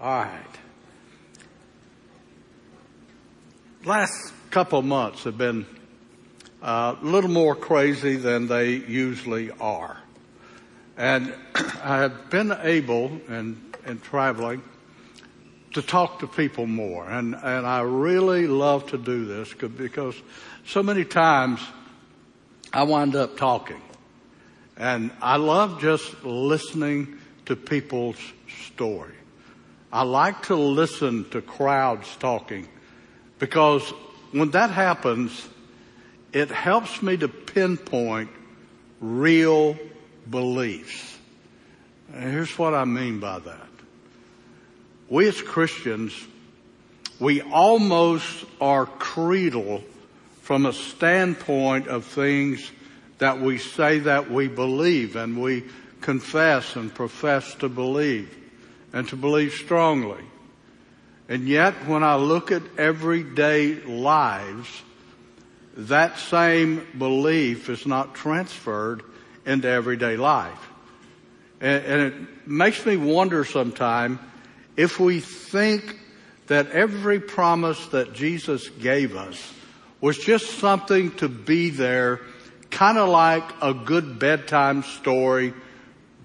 All right. Last couple months have been a little more crazy than they usually are. And I have been able, in, in traveling, to talk to people more. And, and I really love to do this because so many times I wind up talking. And I love just listening to people's story. I like to listen to crowds talking because when that happens, it helps me to pinpoint real beliefs. And here's what I mean by that. We as Christians, we almost are creedal from a standpoint of things that we say that we believe and we confess and profess to believe and to believe strongly. And yet when I look at everyday lives, that same belief is not transferred into everyday life. And, and it makes me wonder sometime if we think that every promise that Jesus gave us was just something to be there, kind of like a good bedtime story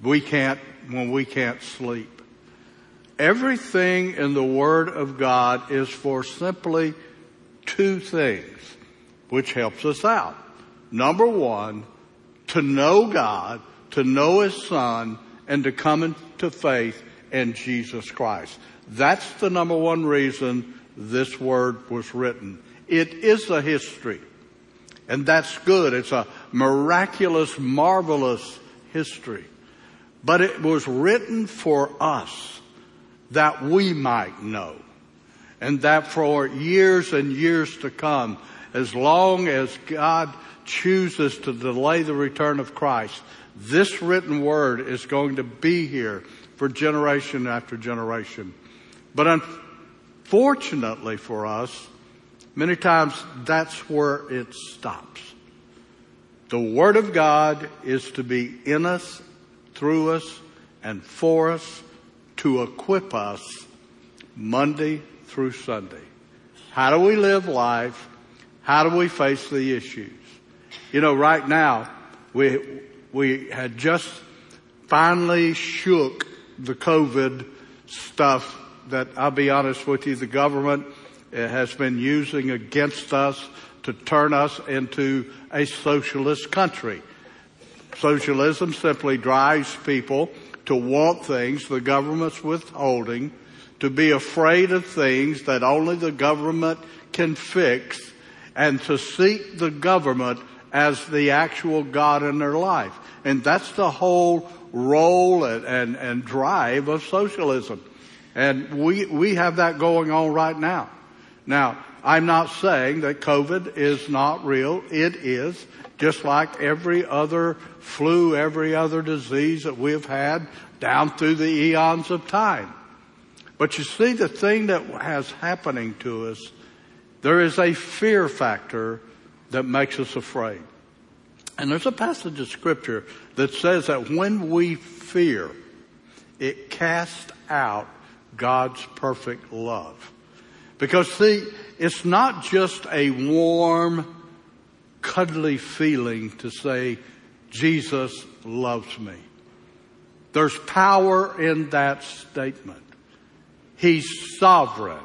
we can't, when we can't sleep. Everything in the Word of God is for simply two things, which helps us out. Number one, to know God, to know His Son, and to come into faith in Jesus Christ. That's the number one reason this Word was written. It is a history. And that's good. It's a miraculous, marvelous history. But it was written for us that we might know. And that for years and years to come, as long as God chooses to delay the return of Christ, this written word is going to be here for generation after generation. But unfortunately for us, many times that's where it stops. The Word of God is to be in us, through us, and for us to equip us Monday through Sunday. How do we live life? How do we face the issues? You know, right now, we, we had just finally shook the COVID stuff that I'll be honest with you, the government eh, has been using against us to turn us into a socialist country. Socialism simply drives people to want things the government's withholding, to be afraid of things that only the government can fix, and to seek the government as the actual God in their life. And that's the whole role and, and, and drive of socialism. And we, we have that going on right now. Now, I'm not saying that COVID is not real. It is just like every other flu, every other disease that we've had down through the eons of time. But you see the thing that has happening to us, there is a fear factor that makes us afraid. And there's a passage of scripture that says that when we fear, it casts out God's perfect love. Because see, it's not just a warm, cuddly feeling to say, Jesus loves me. There's power in that statement. He's sovereign.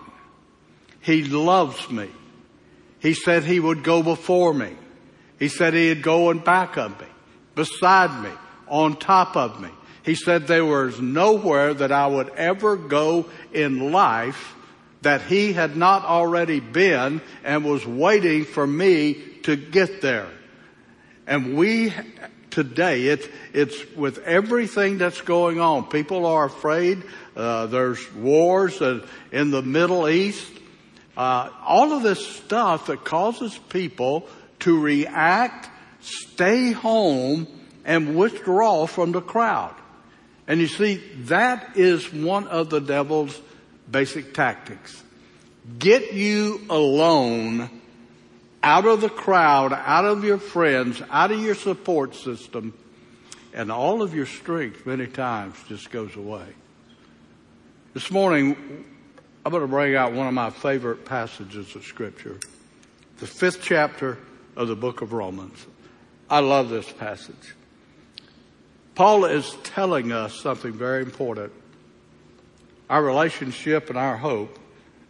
He loves me. He said he would go before me. He said he'd go in back of me, beside me, on top of me. He said there was nowhere that I would ever go in life that he had not already been and was waiting for me to get there. And we today, it's, it's with everything that's going on. People are afraid. Uh, there's wars in the Middle East. Uh, all of this stuff that causes people to react, stay home, and withdraw from the crowd. And you see, that is one of the devil's basic tactics. Get you alone out of the crowd, out of your friends, out of your support system, and all of your strength many times just goes away. This morning, I'm going to bring out one of my favorite passages of scripture. The fifth chapter of the book of Romans. I love this passage. Paul is telling us something very important. Our relationship and our hope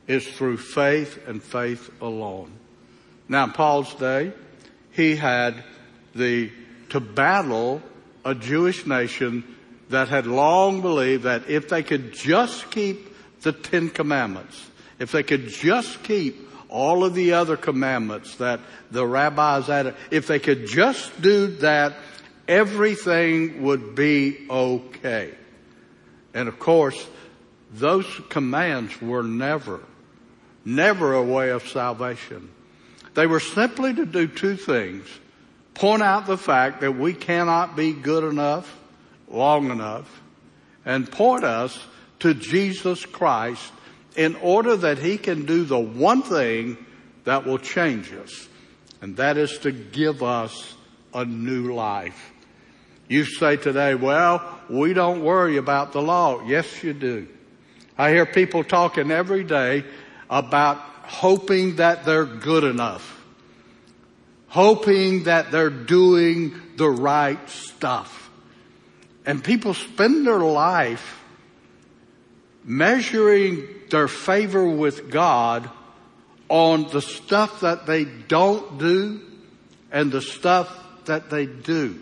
is through faith and faith alone. Now in Paul's day, he had the, to battle a Jewish nation that had long believed that if they could just keep the Ten Commandments, if they could just keep all of the other commandments that the rabbis added, if they could just do that, everything would be okay. And of course, those commands were never, never a way of salvation. They were simply to do two things. Point out the fact that we cannot be good enough, long enough, and point us to Jesus Christ in order that He can do the one thing that will change us. And that is to give us a new life. You say today, well, we don't worry about the law. Yes, you do. I hear people talking every day about hoping that they're good enough. Hoping that they're doing the right stuff. And people spend their life measuring their favor with God on the stuff that they don't do and the stuff that they do.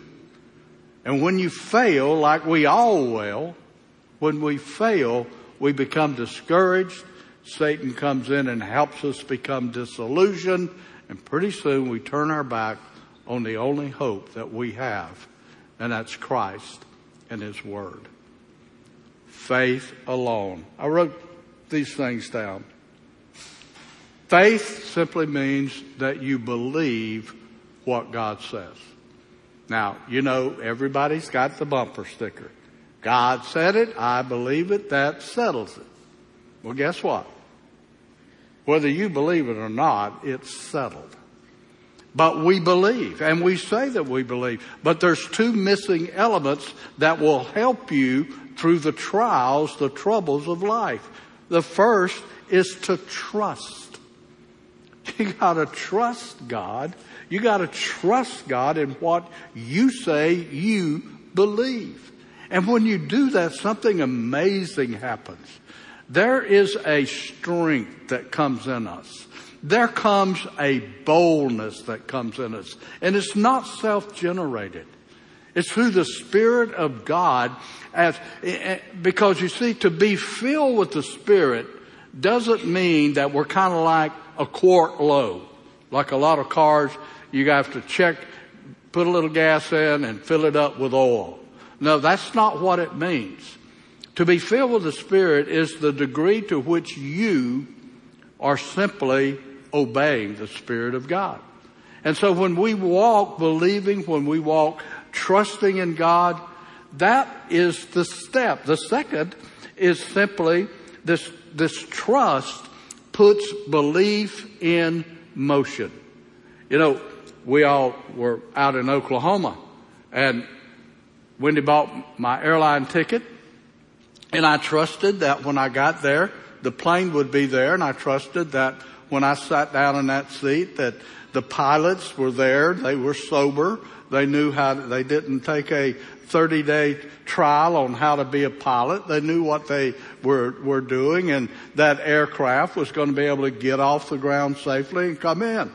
And when you fail, like we all will, when we fail, we become discouraged. Satan comes in and helps us become disillusioned. And pretty soon we turn our back on the only hope that we have. And that's Christ and His Word faith alone. I wrote these things down. Faith simply means that you believe what God says. Now, you know, everybody's got the bumper sticker. God said it, I believe it, that settles it. Well, guess what? Whether you believe it or not, it's settled. But we believe, and we say that we believe. But there's two missing elements that will help you through the trials, the troubles of life. The first is to trust. You gotta trust God. You gotta trust God in what you say you believe. And when you do that, something amazing happens. There is a strength that comes in us. There comes a boldness that comes in us. And it's not self-generated. It's through the Spirit of God as, eh, eh, because you see, to be filled with the Spirit doesn't mean that we're kind of like a quart low. Like a lot of cars, you have to check, put a little gas in and fill it up with oil. No, that's not what it means. To be filled with the Spirit is the degree to which you are simply obeying the Spirit of God. And so when we walk believing, when we walk trusting in God, that is the step. The second is simply this, this trust puts belief in motion. You know, we all were out in Oklahoma and Wendy bought my airline ticket and I trusted that when I got there, the plane would be there and I trusted that when I sat down in that seat that the pilots were there, they were sober, they knew how, to, they didn't take a 30 day trial on how to be a pilot. They knew what they were, were doing and that aircraft was going to be able to get off the ground safely and come in.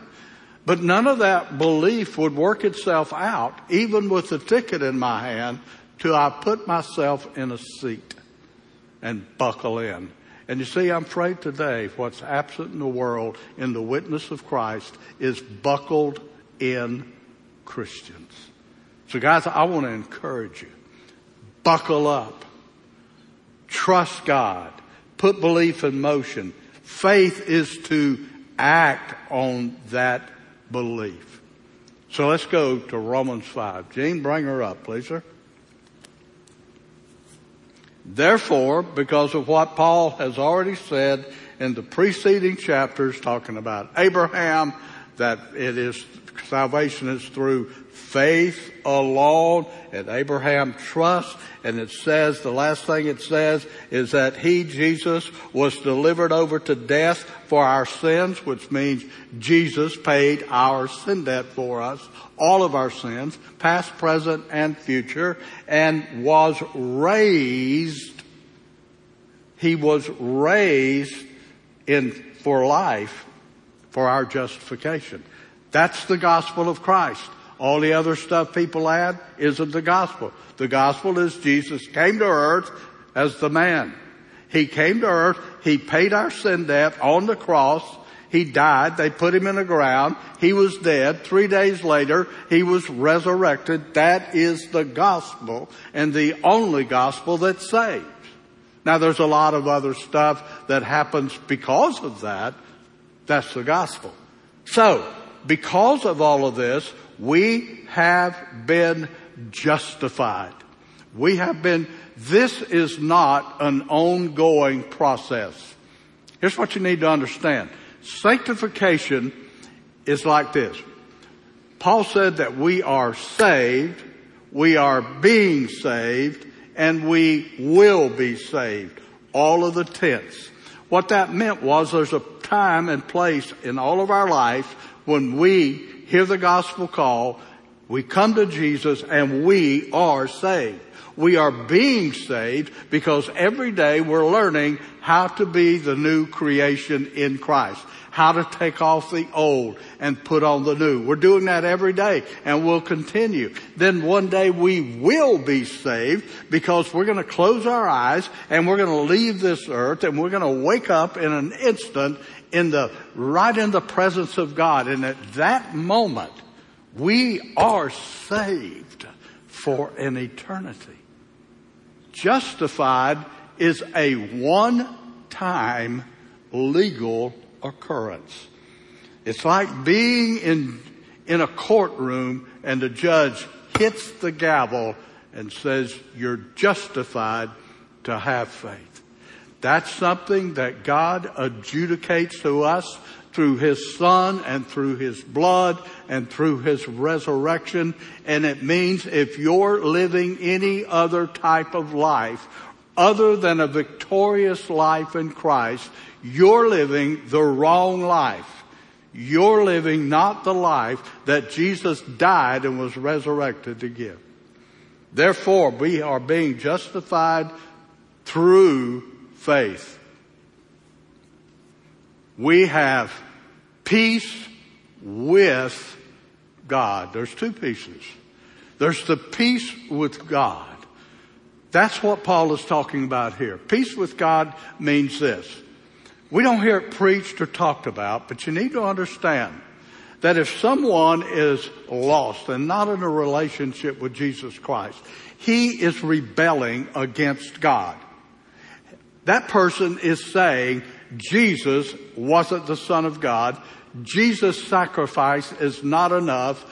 But none of that belief would work itself out, even with the ticket in my hand, till I put myself in a seat and buckle in. And you see, I'm afraid today what's absent in the world in the witness of Christ is buckled in Christians. So guys, I want to encourage you. Buckle up. Trust God. Put belief in motion. Faith is to act on that belief. So let's go to Romans 5. Jean, bring her up, please, sir. Therefore, because of what Paul has already said in the preceding chapters talking about Abraham, that it is, salvation is through faith alone and Abraham trusts. And it says, the last thing it says is that he, Jesus, was delivered over to death for our sins, which means Jesus paid our sin debt for us, all of our sins, past, present, and future, and was raised. He was raised in, for life for our justification. That's the gospel of Christ. All the other stuff people add isn't the gospel. The gospel is Jesus came to earth as the man. He came to earth. He paid our sin debt on the cross. He died. They put him in the ground. He was dead. Three days later, he was resurrected. That is the gospel and the only gospel that saves. Now there's a lot of other stuff that happens because of that. That's the gospel. So, because of all of this, we have been justified. We have been, this is not an ongoing process. Here's what you need to understand. Sanctification is like this. Paul said that we are saved, we are being saved, and we will be saved. All of the tense. What that meant was there's a time and place in all of our life when we hear the gospel call, we come to Jesus and we are saved. We are being saved because every day we're learning how to be the new creation in Christ. How to take off the old and put on the new. We're doing that every day and we'll continue. Then one day we will be saved because we're going to close our eyes and we're going to leave this earth and we're going to wake up in an instant in the, right in the presence of God. And at that moment, we are saved for an eternity. Justified is a one-time legal occurrence. It's like being in, in a courtroom and the judge hits the gavel and says, you're justified to have faith. That's something that God adjudicates to us through His Son and through His blood and through His resurrection. And it means if you're living any other type of life other than a victorious life in Christ, you're living the wrong life. You're living not the life that Jesus died and was resurrected to give. Therefore, we are being justified through faith we have peace with God. There's two pieces. There's the peace with God. That's what Paul is talking about here. Peace with God means this. We don't hear it preached or talked about, but you need to understand that if someone is lost and not in a relationship with Jesus Christ, he is rebelling against God. That person is saying, Jesus wasn't the Son of God. Jesus' sacrifice is not enough.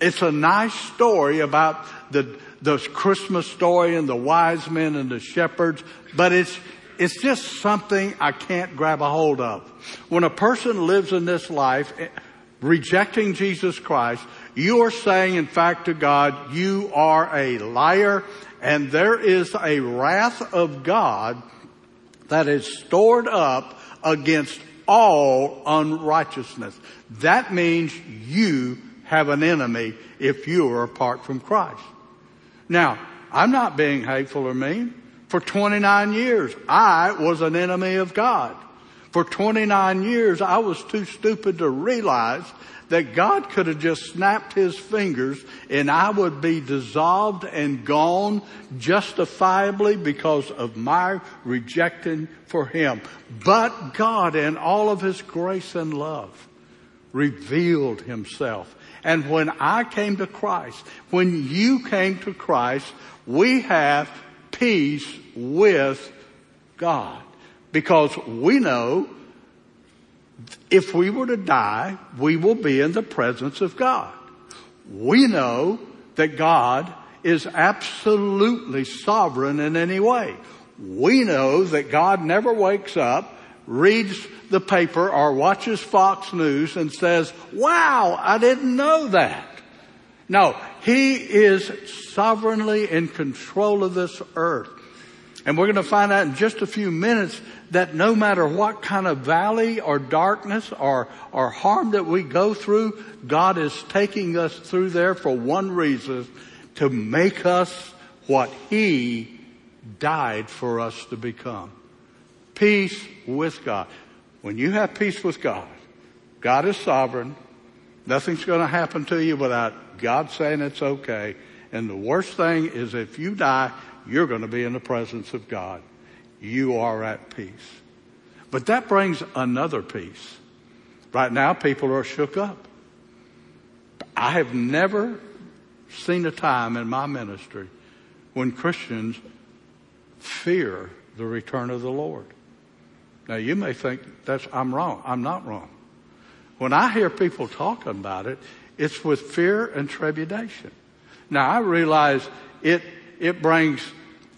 It's a nice story about the, the Christmas story and the wise men and the shepherds, but it's, it's just something I can't grab a hold of. When a person lives in this life eh, rejecting Jesus Christ, you are saying in fact to God, you are a liar and there is a wrath of God that is stored up against all unrighteousness. That means you have an enemy if you are apart from Christ. Now, I'm not being hateful or mean. For 29 years, I was an enemy of God. For 29 years, I was too stupid to realize that God could have just snapped his fingers and I would be dissolved and gone justifiably because of my rejecting for him. But God in all of his grace and love revealed himself. And when I came to Christ, when you came to Christ, we have peace with God because we know if we were to die, we will be in the presence of God. We know that God is absolutely sovereign in any way. We know that God never wakes up reads the paper or watches Fox News and says, wow, I didn't know that. No, He is sovereignly in control of this earth. And we're going to find out in just a few minutes that no matter what kind of valley or darkness or, or harm that we go through, God is taking us through there for one reason, to make us what He died for us to become. Peace with God. When you have peace with God, God is sovereign. Nothing's going to happen to you without God saying it's okay. And the worst thing is if you die, you're going to be in the presence of God. You are at peace. But that brings another peace. Right now, people are shook up. I have never seen a time in my ministry when Christians fear the return of the Lord. Now you may think that's, I'm wrong. I'm not wrong. When I hear people talking about it, it's with fear and trepidation. Now I realize it, it brings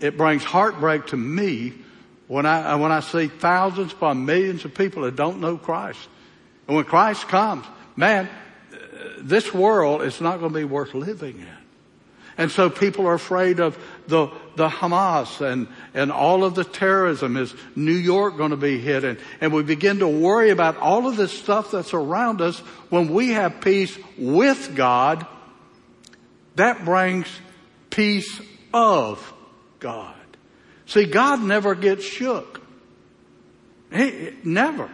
it brings heartbreak to me when I, when I see thousands upon millions of people that don't know Christ. And when Christ comes, man, this world is not going to be worth living in. And so people are afraid of the, the Hamas and, and all of the terrorism. Is New York going to be hit? And, and we begin to worry about all of this stuff that's around us. When we have peace with God, that brings peace of God. See, God never gets shook. He, never.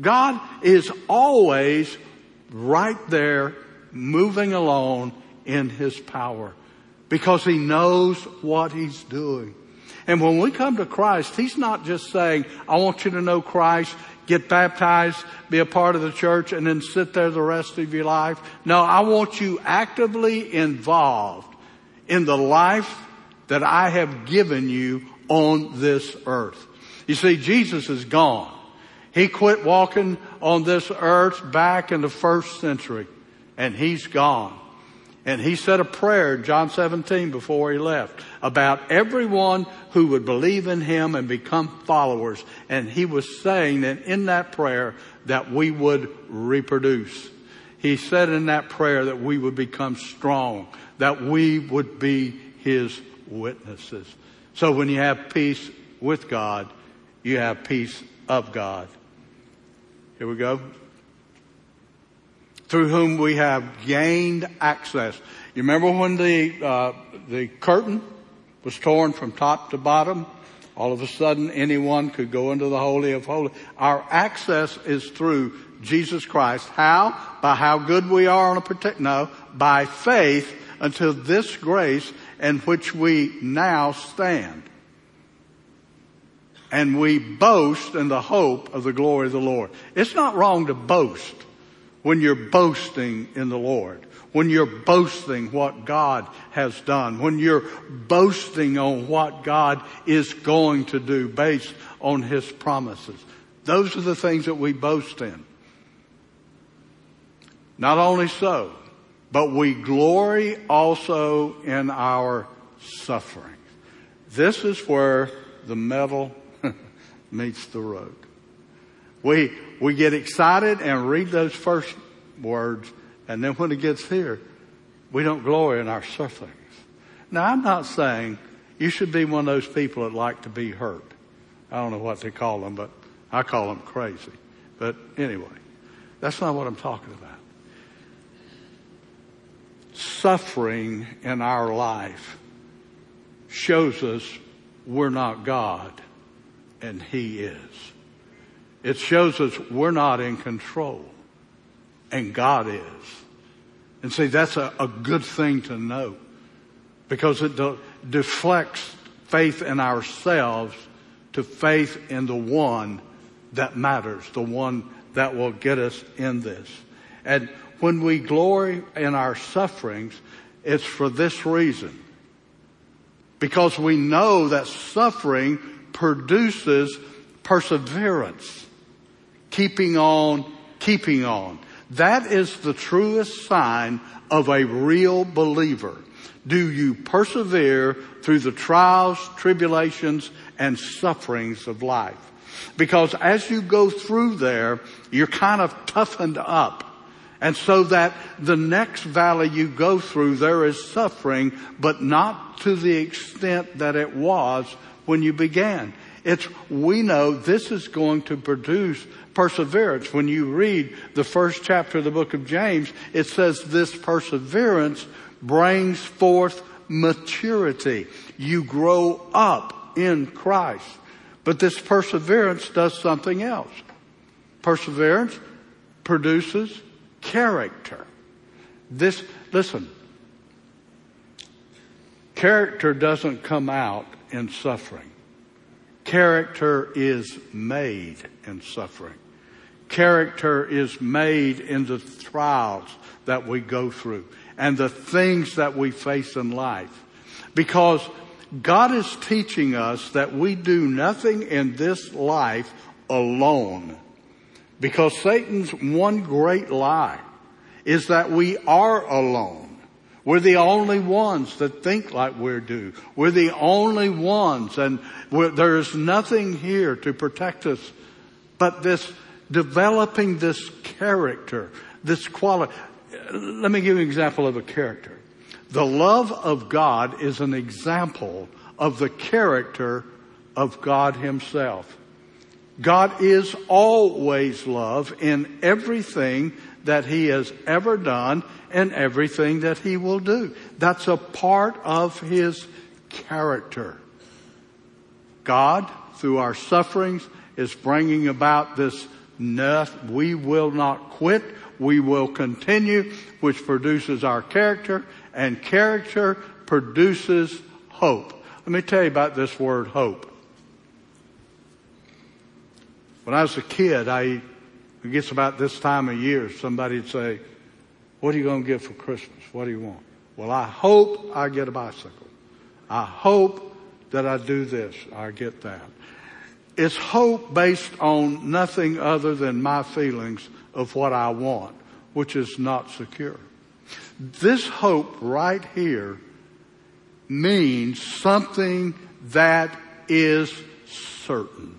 God is always right there moving along in His power because He knows what He's doing. And when we come to Christ, He's not just saying, I want you to know Christ, get baptized, be a part of the church, and then sit there the rest of your life. No, I want you actively involved in the life that I have given you on this earth. You see, Jesus is gone. He quit walking on this earth back in the first century and he's gone. And he said a prayer in John 17 before he left about everyone who would believe in him and become followers. And he was saying that in that prayer that we would reproduce. He said in that prayer that we would become strong, that we would be his witnesses. So when you have peace with God, you have peace of God. Here we go. Through whom we have gained access. You remember when the uh, the curtain was torn from top to bottom? All of a sudden, anyone could go into the holy of holies. Our access is through Jesus Christ. How? By how good we are on a particular, no, by faith until this grace in which we now stand. And we boast in the hope of the glory of the Lord. It's not wrong to boast when you're boasting in the Lord. When you're boasting what God has done. When you're boasting on what God is going to do based on His promises. Those are the things that we boast in. Not only so, but we glory also in our sufferings. This is where the metal meets the road. We, we get excited and read those first words, and then when it gets here, we don't glory in our sufferings. Now, I'm not saying you should be one of those people that like to be hurt. I don't know what they call them, but I call them crazy. But anyway, that's not what I'm talking about suffering in our life shows us we're not God and He is. It shows us we're not in control and God is. And see, that's a, a good thing to know because it de- deflects faith in ourselves to faith in the one that matters, the one that will get us in this. And when we glory in our sufferings, it's for this reason. Because we know that suffering produces perseverance. Keeping on, keeping on. That is the truest sign of a real believer. Do you persevere through the trials, tribulations, and sufferings of life? Because as you go through there, you're kind of toughened up. And so that the next valley you go through, there is suffering, but not to the extent that it was when you began. It's, we know this is going to produce perseverance. When you read the first chapter of the book of James, it says this perseverance brings forth maturity. You grow up in Christ. But this perseverance does something else. Perseverance produces character. This, listen, character doesn't come out in suffering. Character is made in suffering. Character is made in the trials that we go through and the things that we face in life. Because God is teaching us that we do nothing in this life alone. Because Satan's one great lie is that we are alone. We're the only ones that think like we do. We're the only ones and there's nothing here to protect us but this developing this character, this quality. Let me give you an example of a character. The love of God is an example of the character of God himself. God is always love in everything that he has ever done and everything that he will do. That's a part of his character. God, through our sufferings, is bringing about this enough. We will not quit. We will continue, which produces our character, and character produces hope. Let me tell you about this word hope. When I was a kid, I, gets about this time of year, somebody'd say, what are you going to get for Christmas? What do you want? Well, I hope I get a bicycle. I hope that I do this. I get that. It's hope based on nothing other than my feelings of what I want, which is not secure. This hope right here means something that is certain.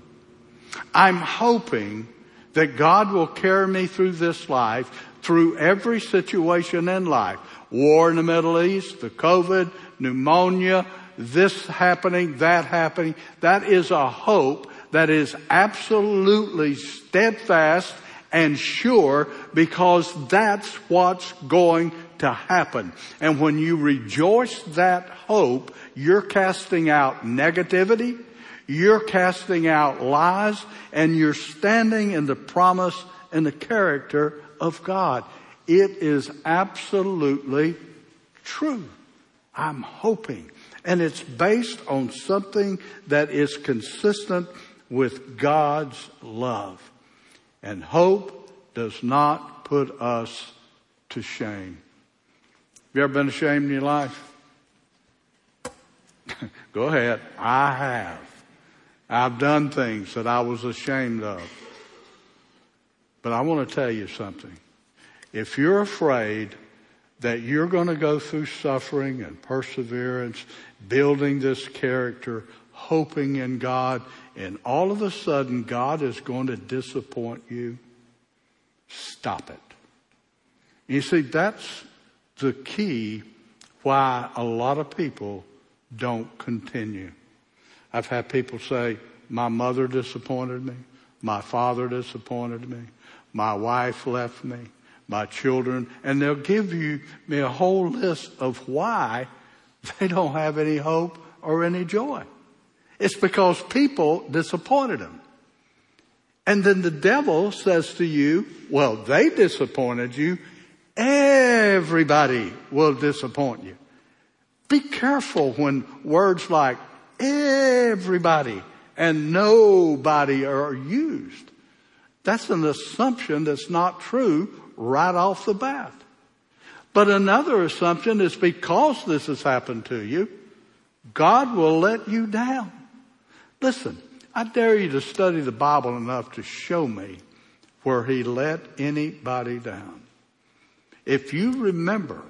I'm hoping that God will carry me through this life, through every situation in life. War in the Middle East, the COVID, pneumonia, this happening, that happening. That is a hope that is absolutely steadfast and sure because that's what's going to happen. And when you rejoice that hope, you're casting out negativity, you're casting out lies, and you're standing in the promise and the character of God. It is absolutely true. I'm hoping. And it's based on something that is consistent with God's love. And hope does not put us to shame. Have you ever been ashamed in your life? Go ahead. I have. I've done things that I was ashamed of. But I want to tell you something. If you're afraid that you're going to go through suffering and perseverance, building this character, hoping in God, and all of a sudden God is going to disappoint you, stop it. You see, that's the key why a lot of people don't continue. I've had people say, my mother disappointed me. My father disappointed me. My wife left me. My children. And they'll give you me a whole list of why they don't have any hope or any joy. It's because people disappointed them. And then the devil says to you, well, they disappointed you. Everybody will disappoint you. Be careful when words like everybody and nobody are used. That's an assumption that's not true right off the bat. But another assumption is because this has happened to you, God will let you down. Listen, I dare you to study the Bible enough to show me where he let anybody down. If you remember,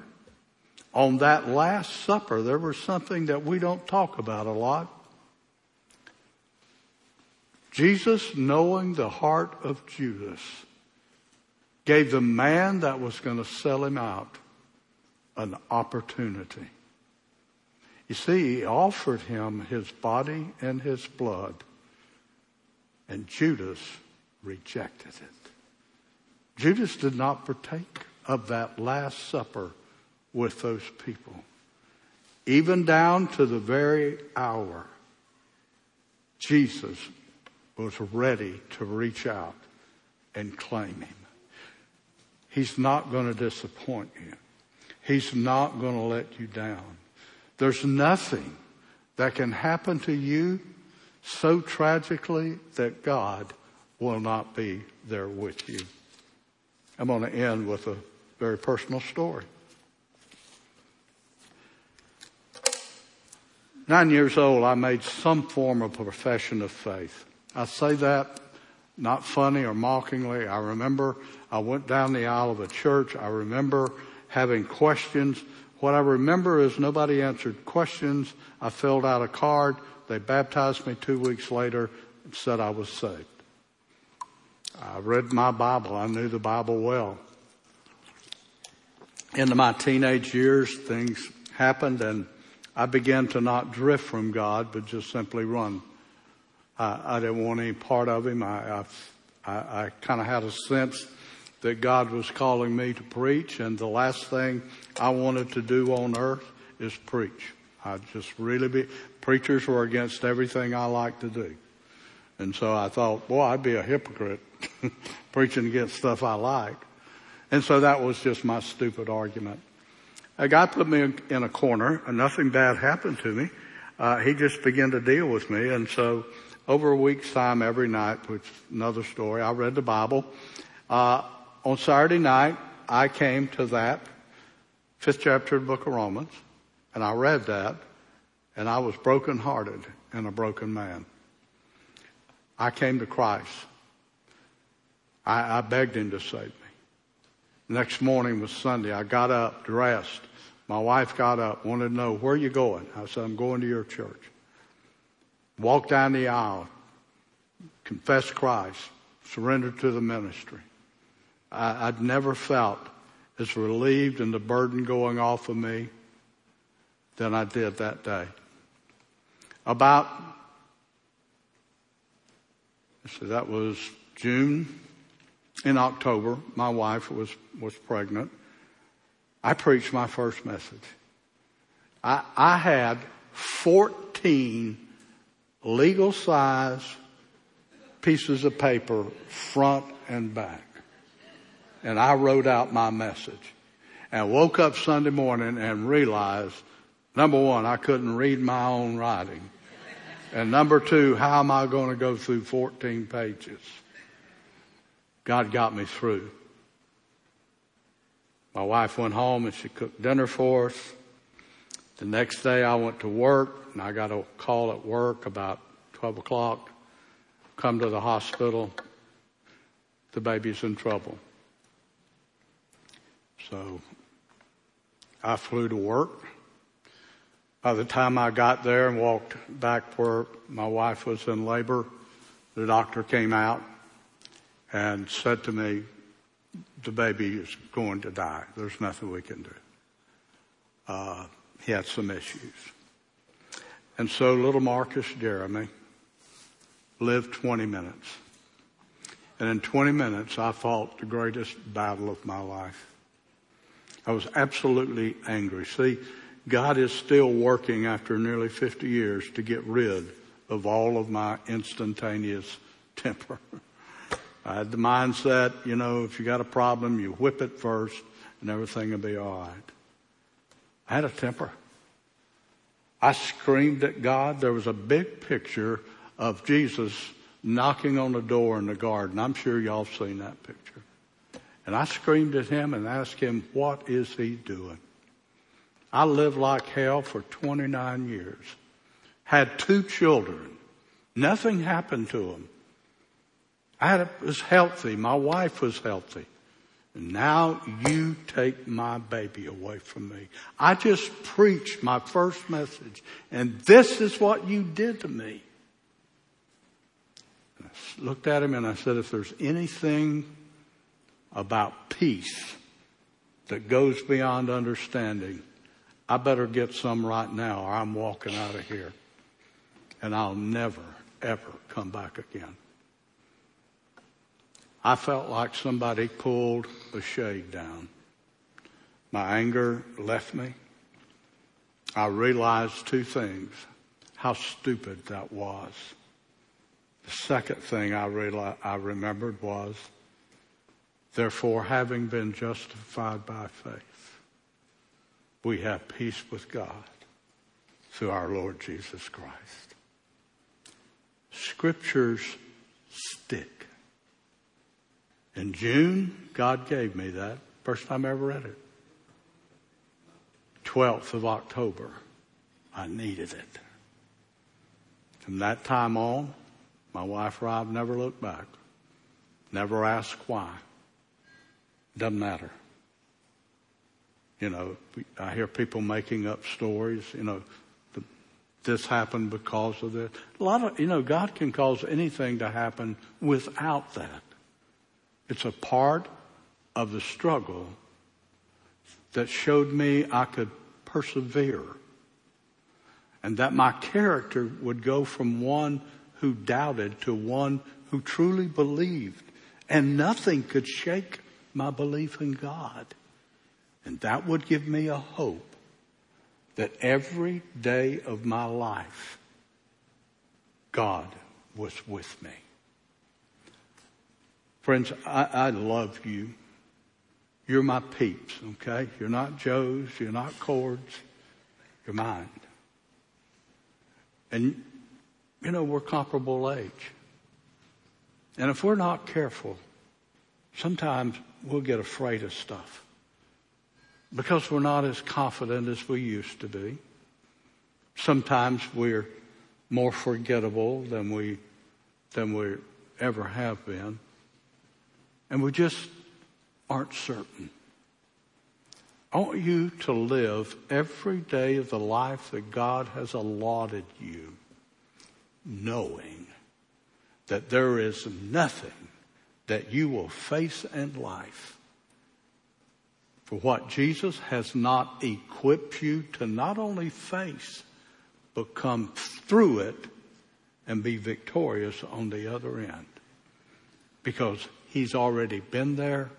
on that last supper, there was something that we don't talk about a lot. Jesus, knowing the heart of Judas, gave the man that was going to sell him out an opportunity. You see, he offered him his body and his blood, and Judas rejected it. Judas did not partake of that Last Supper with those people, even down to the very hour. Jesus was ready to reach out and claim him. He's not going to disappoint you. He's not going to let you down. There's nothing that can happen to you so tragically that God will not be there with you. I'm going to end with a very personal story. Nine years old, I made some form of profession of faith. I say that not funny or mockingly. I remember I went down the aisle of a church. I remember having questions. What I remember is nobody answered questions. I filled out a card. They baptized me two weeks later and said I was saved. I read my Bible. I knew the Bible well. Into my teenage years, things happened and I began to not drift from God, but just simply run. I, I didn't want any part of Him. I, I, I kind of had a sense that God was calling me to preach, and the last thing I wanted to do on earth is preach. I just really be, preachers were against everything I like to do. And so I thought, boy, I'd be a hypocrite preaching against stuff I like. And so that was just my stupid argument. A God put me in a corner and nothing bad happened to me. Uh, he just began to deal with me. And so over a week's time every night, which is another story, I read the Bible. Uh, on Saturday night, I came to that fifth chapter of the book of Romans and I read that and I was brokenhearted and a broken man. I came to Christ. I, I begged him to save me. Next morning was Sunday. I got up, dressed. My wife got up, wanted to know, where are you going? I said, I'm going to your church. Walked down the aisle, confessed Christ, surrendered to the ministry. I, I'd never felt as relieved and the burden going off of me than I did that day. About, so that was June. In October, my wife was, was pregnant. I preached my first message. I, I had 14 legal size pieces of paper front and back. And I wrote out my message and woke up Sunday morning and realized number one, I couldn't read my own writing. And number two, how am I going to go through 14 pages? God got me through. My wife went home and she cooked dinner for us. The next day I went to work and I got a call at work about 12 o'clock. Come to the hospital. The baby's in trouble. So I flew to work. By the time I got there and walked back where my wife was in labor, the doctor came out and said to me, the baby is going to die. There's nothing we can do. Uh, he had some issues. And so little Marcus Jeremy lived 20 minutes. And in 20 minutes, I fought the greatest battle of my life. I was absolutely angry. See, God is still working after nearly 50 years to get rid of all of my instantaneous temper. I had the mindset, you know, if you got a problem, you whip it first and everything will be all right. I had a temper. I screamed at God. There was a big picture of Jesus knocking on the door in the garden. I'm sure y'all have seen that picture. And I screamed at him and asked him, what is he doing? I lived like hell for 29 years. Had two children. Nothing happened to them. I was healthy. My wife was healthy. And now you take my baby away from me. I just preached my first message and this is what you did to me. I looked at him and I said, if there's anything about peace that goes beyond understanding, I better get some right now or I'm walking out of here. And I'll never, ever come back again. I felt like somebody pulled a shade down. My anger left me. I realized two things. How stupid that was. The second thing I realized, I remembered was, therefore, having been justified by faith, we have peace with God through our Lord Jesus Christ. Scriptures stick. In June, God gave me that. First time I ever read it. 12th of October, I needed it. From that time on, my wife Rob never looked back. Never asked why. Doesn't matter. You know, I hear people making up stories, you know, this happened because of this. A lot of, you know, God can cause anything to happen without that. It's a part of the struggle that showed me I could persevere and that my character would go from one who doubted to one who truly believed and nothing could shake my belief in God. And that would give me a hope that every day of my life, God was with me. Friends, I, I love you. You're my peeps, okay? You're not Joe's, you're not Cord's, you're mine. And, you know, we're comparable age. And if we're not careful, sometimes we'll get afraid of stuff because we're not as confident as we used to be. Sometimes we're more forgettable than we, than we ever have been. And we just aren't certain. I want you to live every day of the life that God has allotted you, knowing that there is nothing that you will face in life for what Jesus has not equipped you to not only face, but come through it and be victorious on the other end. Because he's already been there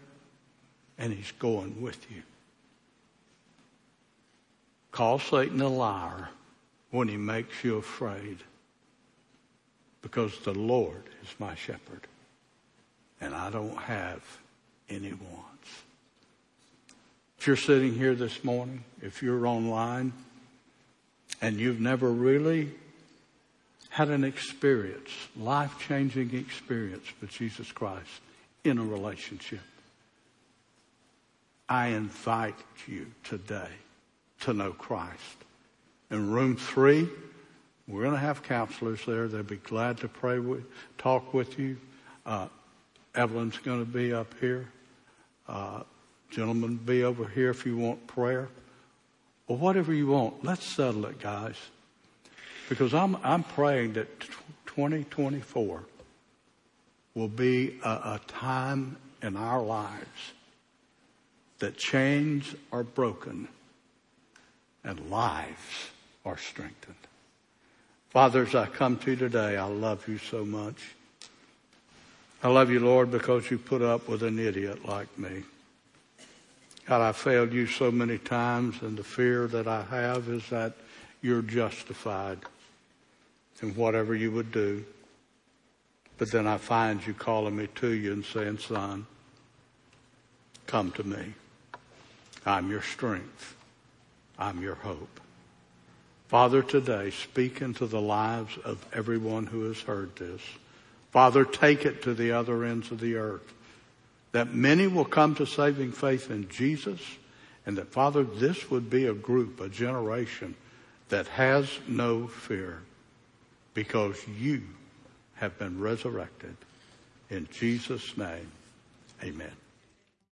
and he's going with you. Call Satan a liar when he makes you afraid because the Lord is my shepherd and I don't have any wants. If you're sitting here this morning, if you're online and you've never really had an experience, life changing experience with Jesus Christ in a relationship, I invite you today to know Christ. In room three, we're going to have counselors there. They'll be glad to pray with, talk with you. Uh, Evelyn's going to be up here. Uh, gentlemen, be over here if you want prayer. Or whatever you want. Let's settle it, guys. Because I'm, I'm praying that 2024 will be a, a time in our lives that chains are broken and lives are strengthened. Fathers, I come to you today, I love you so much. I love you, Lord, because you put up with an idiot like me. God, I failed you so many times, and the fear that I have is that you're justified in whatever you would do. But then I find you calling me to you and saying, son, come to me. I'm your strength. I'm your hope. Father, today speak into the lives of everyone who has heard this. Father, take it to the other ends of the earth. That many will come to saving faith in Jesus and that Father, this would be a group, a generation that has no fear because you have been resurrected. In Jesus' name, amen.